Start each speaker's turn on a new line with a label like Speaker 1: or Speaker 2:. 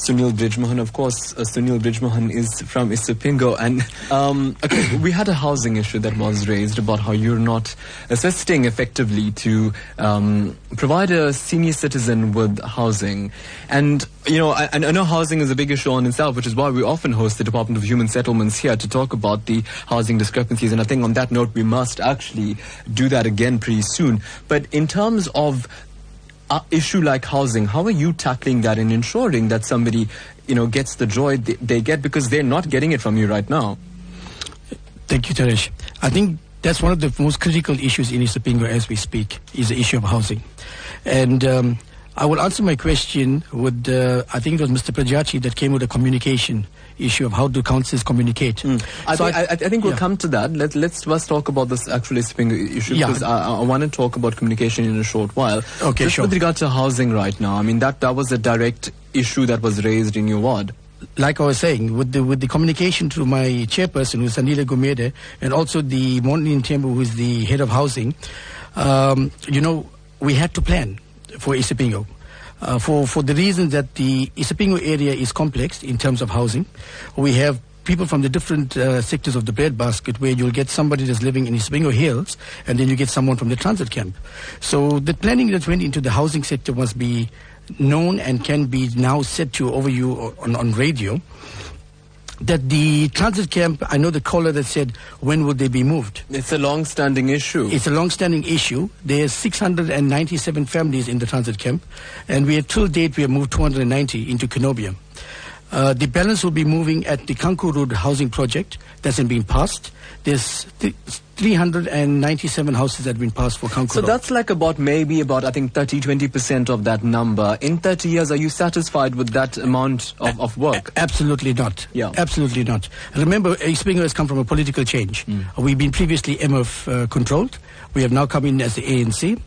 Speaker 1: Sunil Brijmohan. Of course, uh, Sunil Brijmohan is from Isipingo. And um, okay, we had a housing issue that was raised about how you're not assisting effectively to um, provide a senior citizen with housing. And, you know, I, I know housing is a big issue on itself, which is why we often host the Department of Human Settlements here to talk about the housing discrepancies. And I think on that note, we must actually do that again pretty soon. But in terms of issue like housing, how are you tackling that and ensuring that somebody, you know, gets the joy they, they get because they're not getting it from you right now?
Speaker 2: Thank you, Taresh. I think that's one of the most critical issues in Isipingo as we speak, is the issue of housing. And um, I will answer my question with, uh, I think it was Mr. Prajachi that came with a communication issue of how do councils communicate.
Speaker 1: Mm. I,
Speaker 2: So
Speaker 1: think, I, I think we'll
Speaker 2: yeah.
Speaker 1: come to that. Let, let's first talk about this actually Spring issue
Speaker 2: Yeah.
Speaker 1: because I, I want to talk about communication in a short while.
Speaker 2: Okay,
Speaker 1: Just
Speaker 2: sure.
Speaker 1: with regard to housing right now, I mean, that, that was a direct issue that was raised in your ward.
Speaker 2: like I was saying, with the with the communication to my chairperson, who's Anila Gumede, and also the Morning Tembu, who's the head of housing, um, you know, we had to plan for Isipingo. Uh, for, for the reason that the Isipingo area is complex in terms of housing. We have people from the different uh, sectors of the breadbasket where you'll get somebody that's living in Isipingo Hills and then you get someone from the transit camp. So the planning that went into the housing sector must be known and can be now said to over you on, on radio that the transit camp, I know the caller that said, when would they be moved?
Speaker 1: It's a long-standing issue.
Speaker 2: It's a long-standing issue. There's 697 families in the transit camp, and we have till date we have moved 290 into Kenobia. Uh, the balance will be moving at the Kanku Road housing project that's been passed. There's th- 397 houses that have been passed for Kanku
Speaker 1: so
Speaker 2: Road.
Speaker 1: that's like about maybe about I think 30 20% of that number. In 30 years are you satisfied with that amount of, of work?
Speaker 2: Absolutely not.
Speaker 1: Yeah.
Speaker 2: Absolutely not. Remember, Isipingo has come from a political change. We've been previously MF uh, controlled. We have now come in as the ANC.